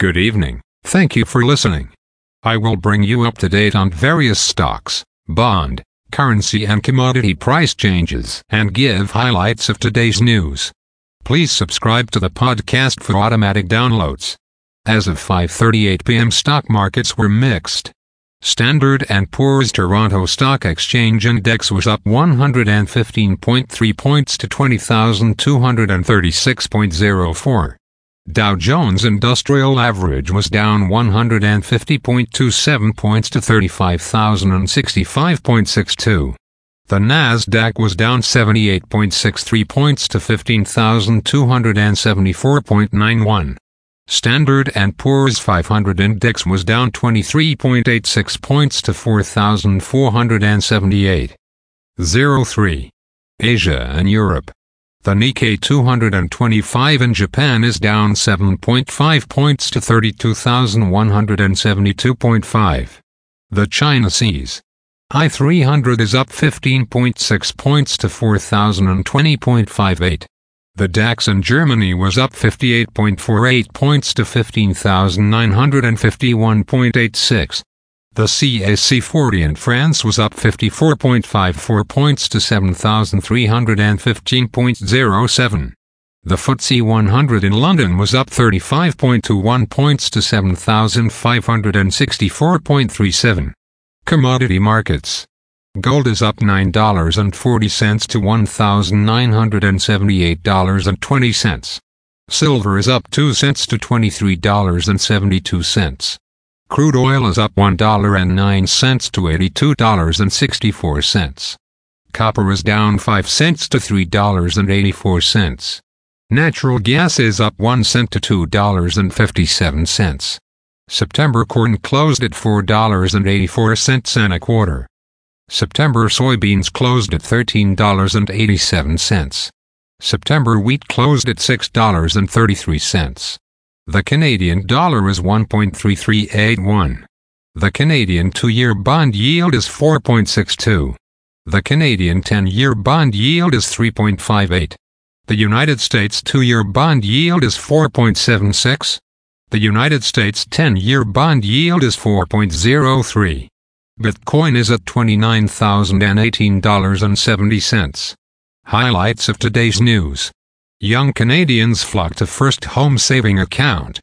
Good evening. Thank you for listening. I will bring you up to date on various stocks, bond, currency and commodity price changes and give highlights of today's news. Please subscribe to the podcast for automatic downloads. As of 5:38 p.m. stock markets were mixed. Standard & Poor's Toronto Stock Exchange Index was up 115.3 points to 20,236.04. Dow Jones Industrial Average was down 150.27 points to 35,065.62. The Nasdaq was down 78.63 points to 15,274.91. Standard & Poor's 500 index was down 23.86 points to 4,478. 03. Asia and Europe. The Nikkei 225 in Japan is down 7.5 points to 32,172.5. The China CSI 300 is up 15.6 points to 4,020.58. The DAX in Germany was up 58.48 points to 15,951.86. The CAC 40 in France was up 54.54 points to 7,315.07. The FTSE 100 in London was up 35.21 points to 7,564.37. Commodity markets. Gold is up $9.40 to $1,978.20. Silver is up 2 cents to $23.72. Crude oil is up $1.09 to $82.64. Copper is down 5 cents to $3.84. Natural gas is up 1 cent to $2.57. September corn closed at $4.84 and a quarter. September soybeans closed at $13.87. September wheat closed at $6.33. The Canadian dollar is 1.3381. The Canadian two-year bond yield is 4.62. The Canadian 10-year bond yield is 3.58. The United States two-year bond yield is 4.76. The United States 10-year bond yield is 4.03. Bitcoin is at $29,018.70. Highlights of today's news. Young Canadians flock to first home saving account.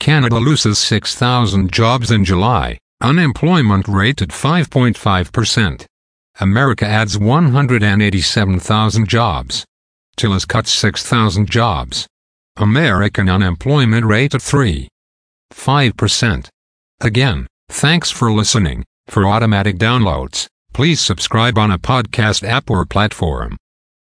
Canada loses 6,000 jobs in July, unemployment rate at 5.5%. America adds 187,000 jobs. Telus cuts 6,000 jobs. American unemployment rate at 3.5%. Again, thanks for listening. For automatic downloads, please subscribe on a podcast app or platform